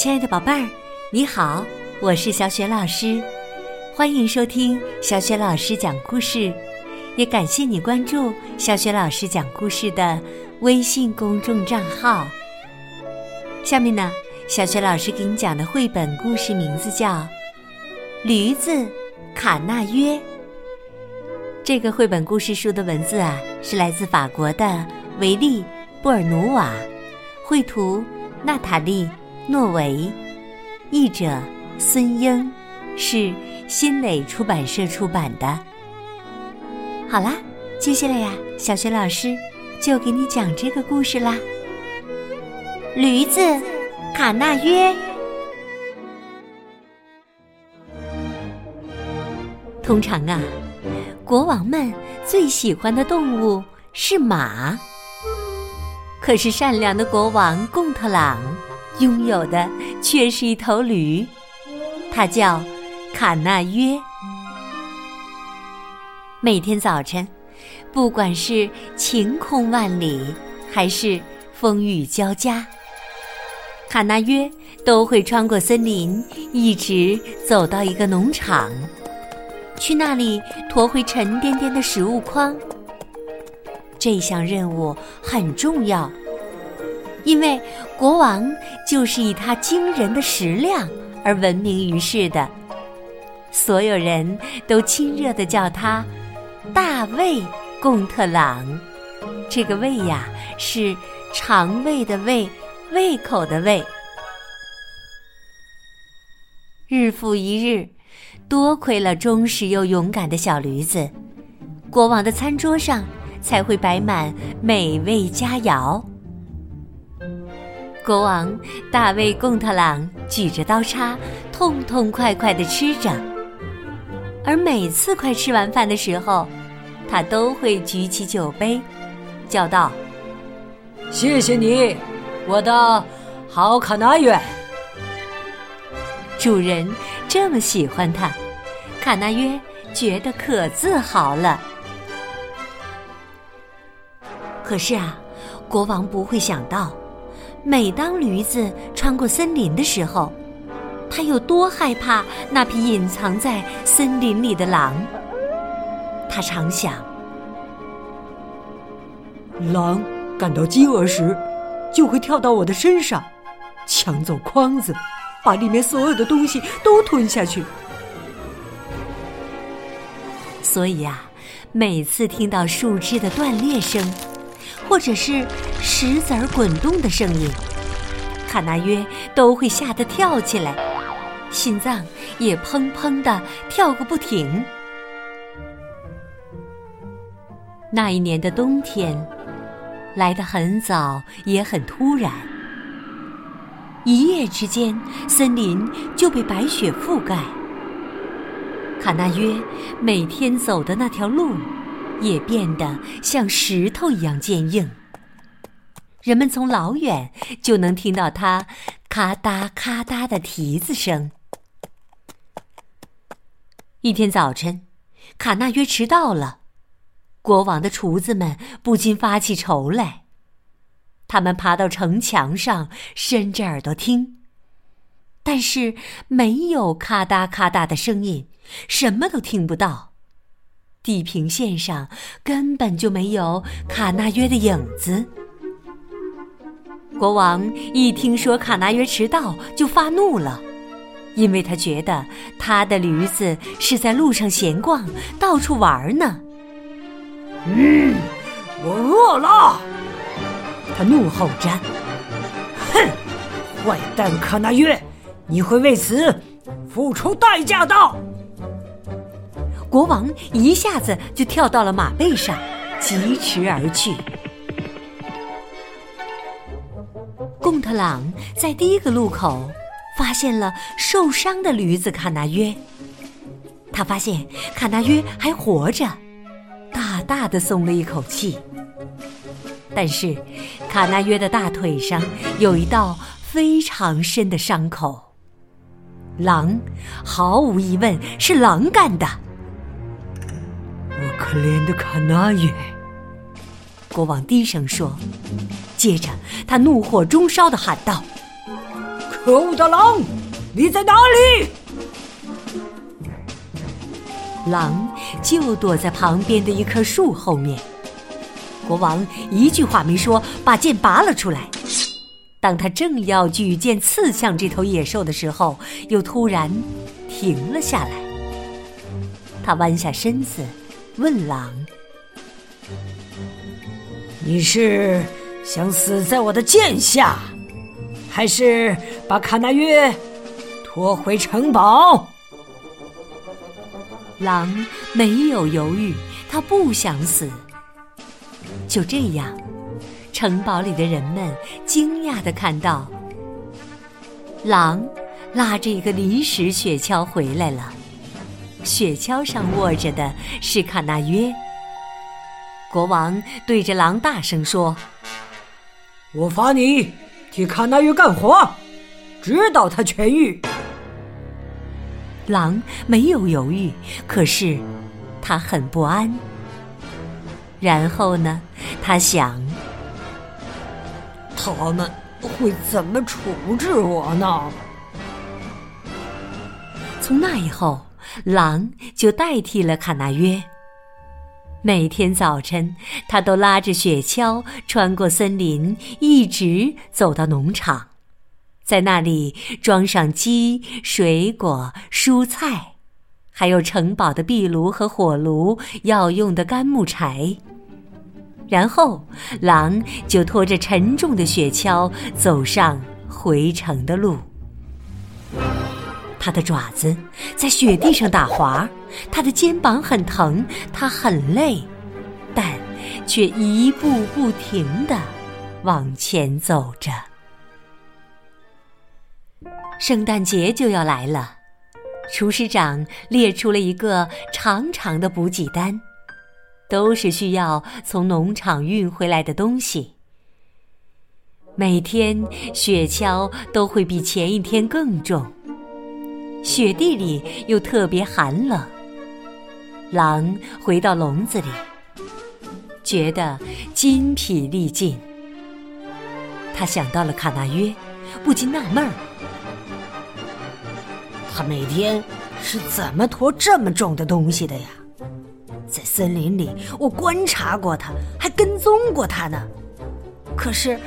亲爱的宝贝儿，你好，我是小雪老师，欢迎收听小雪老师讲故事，也感谢你关注小雪老师讲故事的微信公众账号。下面呢，小雪老师给你讲的绘本故事名字叫《驴子卡纳约》。这个绘本故事书的文字啊，是来自法国的维利·布尔努瓦，绘图娜塔莉。诺维，译者孙英，是新蕾出版社出版的。好啦，接下来呀，小学老师就给你讲这个故事啦。驴子卡纳约，通常啊，国王们最喜欢的动物是马，可是善良的国王贡特朗。拥有的却是一头驴，它叫卡纳约。每天早晨，不管是晴空万里还是风雨交加，卡纳约都会穿过森林，一直走到一个农场，去那里驮回沉甸甸的食物筐。这项任务很重要。因为国王就是以他惊人的食量而闻名于世的，所有人都亲热的叫他大卫·贡特朗。这个“胃”呀，是肠胃的“胃”，胃口的“胃”。日复一日，多亏了忠实又勇敢的小驴子，国王的餐桌上才会摆满美味佳肴。国王大卫·贡特朗举着刀叉，痛痛快快地吃着。而每次快吃完饭的时候，他都会举起酒杯，叫道：“谢谢你，我的好卡纳约。”主人这么喜欢他，卡纳约觉得可自豪了。可是啊，国王不会想到。每当驴子穿过森林的时候，他有多害怕那匹隐藏在森林里的狼。他常想，狼感到饥饿时，就会跳到我的身上，抢走筐子，把里面所有的东西都吞下去。所以啊，每次听到树枝的断裂声。或者是石子儿滚动的声音，卡纳约都会吓得跳起来，心脏也砰砰的跳个不停。那一年的冬天来得很早，也很突然，一夜之间，森林就被白雪覆盖。卡纳约每天走的那条路。也变得像石头一样坚硬。人们从老远就能听到它咔嗒咔嗒的蹄子声。一天早晨，卡纳约迟到了，国王的厨子们不禁发起愁来。他们爬到城墙上，伸着耳朵听，但是没有咔嗒咔嗒的声音，什么都听不到。地平线上根本就没有卡纳约的影子。国王一听说卡纳约迟到，就发怒了，因为他觉得他的驴子是在路上闲逛，到处玩呢。嗯，我饿了，他怒吼着。哼，坏蛋卡纳约，你会为此付出代价的。国王一下子就跳到了马背上，疾驰而去。贡特朗在第一个路口发现了受伤的驴子卡纳约，他发现卡纳约还活着，大大的松了一口气。但是，卡纳约的大腿上有一道非常深的伤口，狼毫无疑问是狼干的。可怜的卡纳耶，国王低声说。接着，他怒火中烧的喊道：“可恶的狼，你在哪里？狼就躲在旁边的一棵树后面。国王一句话没说，把剑拔了出来。当他正要举剑刺向这头野兽的时候，又突然停了下来。他弯下身子，问狼：“你是想死在我的剑下，还是把卡纳约拖回城堡？”狼没有犹豫，他不想死。就这样，城堡里的人们惊讶的看到，狼拉着一个临时雪橇回来了。雪橇上卧着的是卡纳约。国王对着狼大声说：“我罚你替卡纳约干活，直到他痊愈。”狼没有犹豫，可是他很不安。然后呢，他想：他们会怎么处置我呢？从那以后，狼就代替了卡纳约。每天早晨，他都拉着雪橇穿过森林，一直走到农场。在那里装上鸡、水果、蔬菜，还有城堡的壁炉和火炉要用的干木柴。然后，狼就拖着沉重的雪橇走上回城的路。它的爪子在雪地上打滑，它的肩膀很疼，它很累，但却一步不停地往前走着。圣诞节就要来了，厨师长列出了一个长长的补给单，都是需要从农场运回来的东西。每天雪橇都会比前一天更重，雪地里又特别寒冷。狼回到笼子里，觉得筋疲力尽。他想到了卡纳约，不禁纳闷儿。他每天是怎么驮这么重的东西的呀？在森林里，我观察过他，还跟踪过他呢。可是，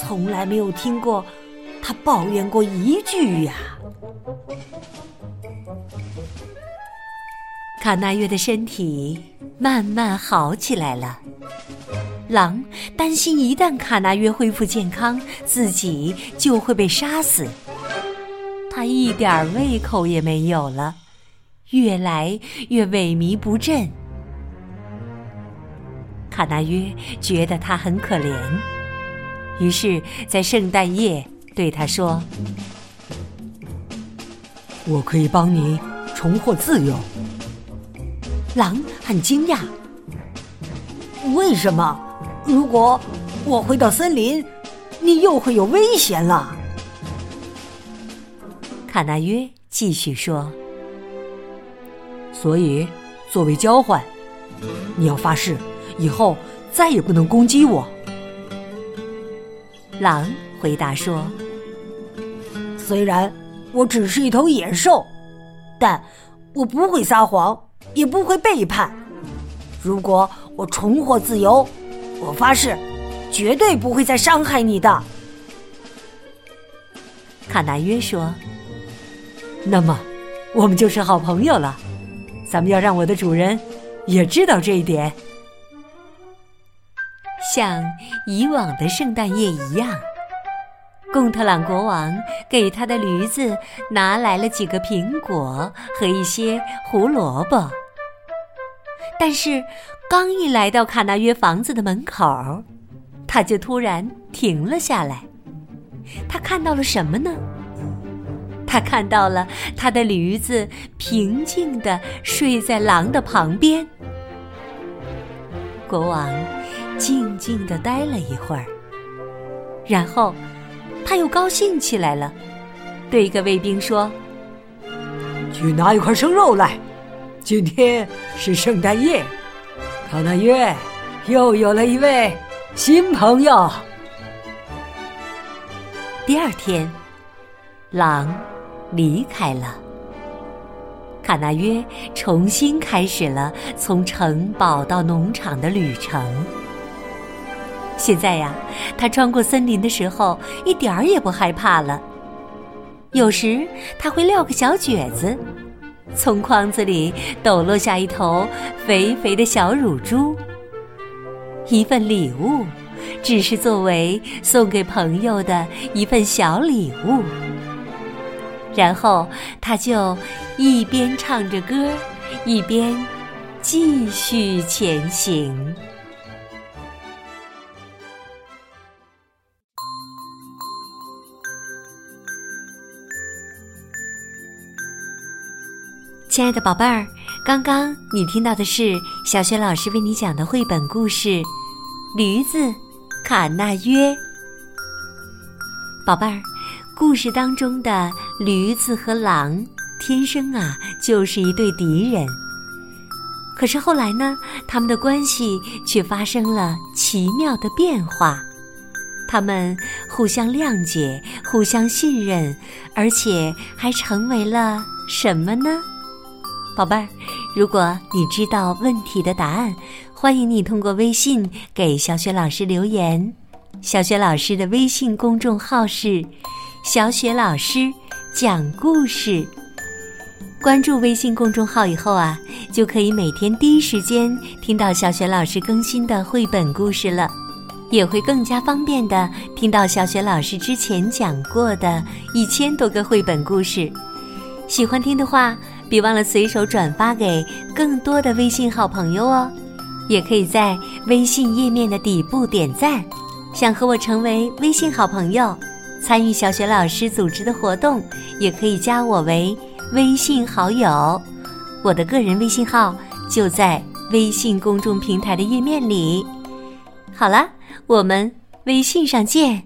从来没有听过他抱怨过一句呀。卡纳约的身体慢慢好起来了。狼担心，一旦卡纳约恢复健康，自己就会被杀死。他一点胃口也没有了，越来越萎靡不振。卡纳约觉得他很可怜，于是，在圣诞夜对他说：“我可以帮你重获自由。”狼很惊讶：“为什么？如果我回到森林，你又会有危险了？”卡纳约继续说：“所以，作为交换，你要发誓以后再也不能攻击我。”狼回答说：“虽然我只是一头野兽，但我不会撒谎，也不会背叛。如果我重获自由，我发誓绝对不会再伤害你的。”卡纳约说。那么，我们就是好朋友了。咱们要让我的主人也知道这一点。像以往的圣诞夜一样，贡特朗国王给他的驴子拿来了几个苹果和一些胡萝卜。但是，刚一来到卡纳约房子的门口，他就突然停了下来。他看到了什么呢？他看到了他的驴子平静地睡在狼的旁边。国王静静地待了一会儿，然后他又高兴起来了，对一个卫兵说：“去拿一块生肉来，今天是圣诞夜，卡纳约又有了一位新朋友。”第二天。狼离开了。卡纳约重新开始了从城堡到农场的旅程。现在呀，他穿过森林的时候一点儿也不害怕了。有时他会撂个小蹶子，从筐子里抖落下一头肥肥的小乳猪。一份礼物，只是作为送给朋友的一份小礼物。然后他就一边唱着歌，一边继续前行。亲爱的宝贝儿，刚刚你听到的是小雪老师为你讲的绘本故事《驴子卡纳约》。宝贝儿，故事当中的驴子和狼天生啊就是一对敌人。可是后来呢，他们的关系却发生了奇妙的变化，他们互相谅解、互相信任，而且还成为了什么呢？宝贝儿，如果你知道问题的答案，欢迎你通过微信给小雪老师留言。小雪老师的微信公众号是“小雪老师讲故事”。关注微信公众号以后啊，就可以每天第一时间听到小雪老师更新的绘本故事了，也会更加方便的听到小雪老师之前讲过的一千多个绘本故事。喜欢听的话。别忘了随手转发给更多的微信好朋友哦，也可以在微信页面的底部点赞。想和我成为微信好朋友，参与小雪老师组织的活动，也可以加我为微信好友。我的个人微信号就在微信公众平台的页面里。好了，我们微信上见。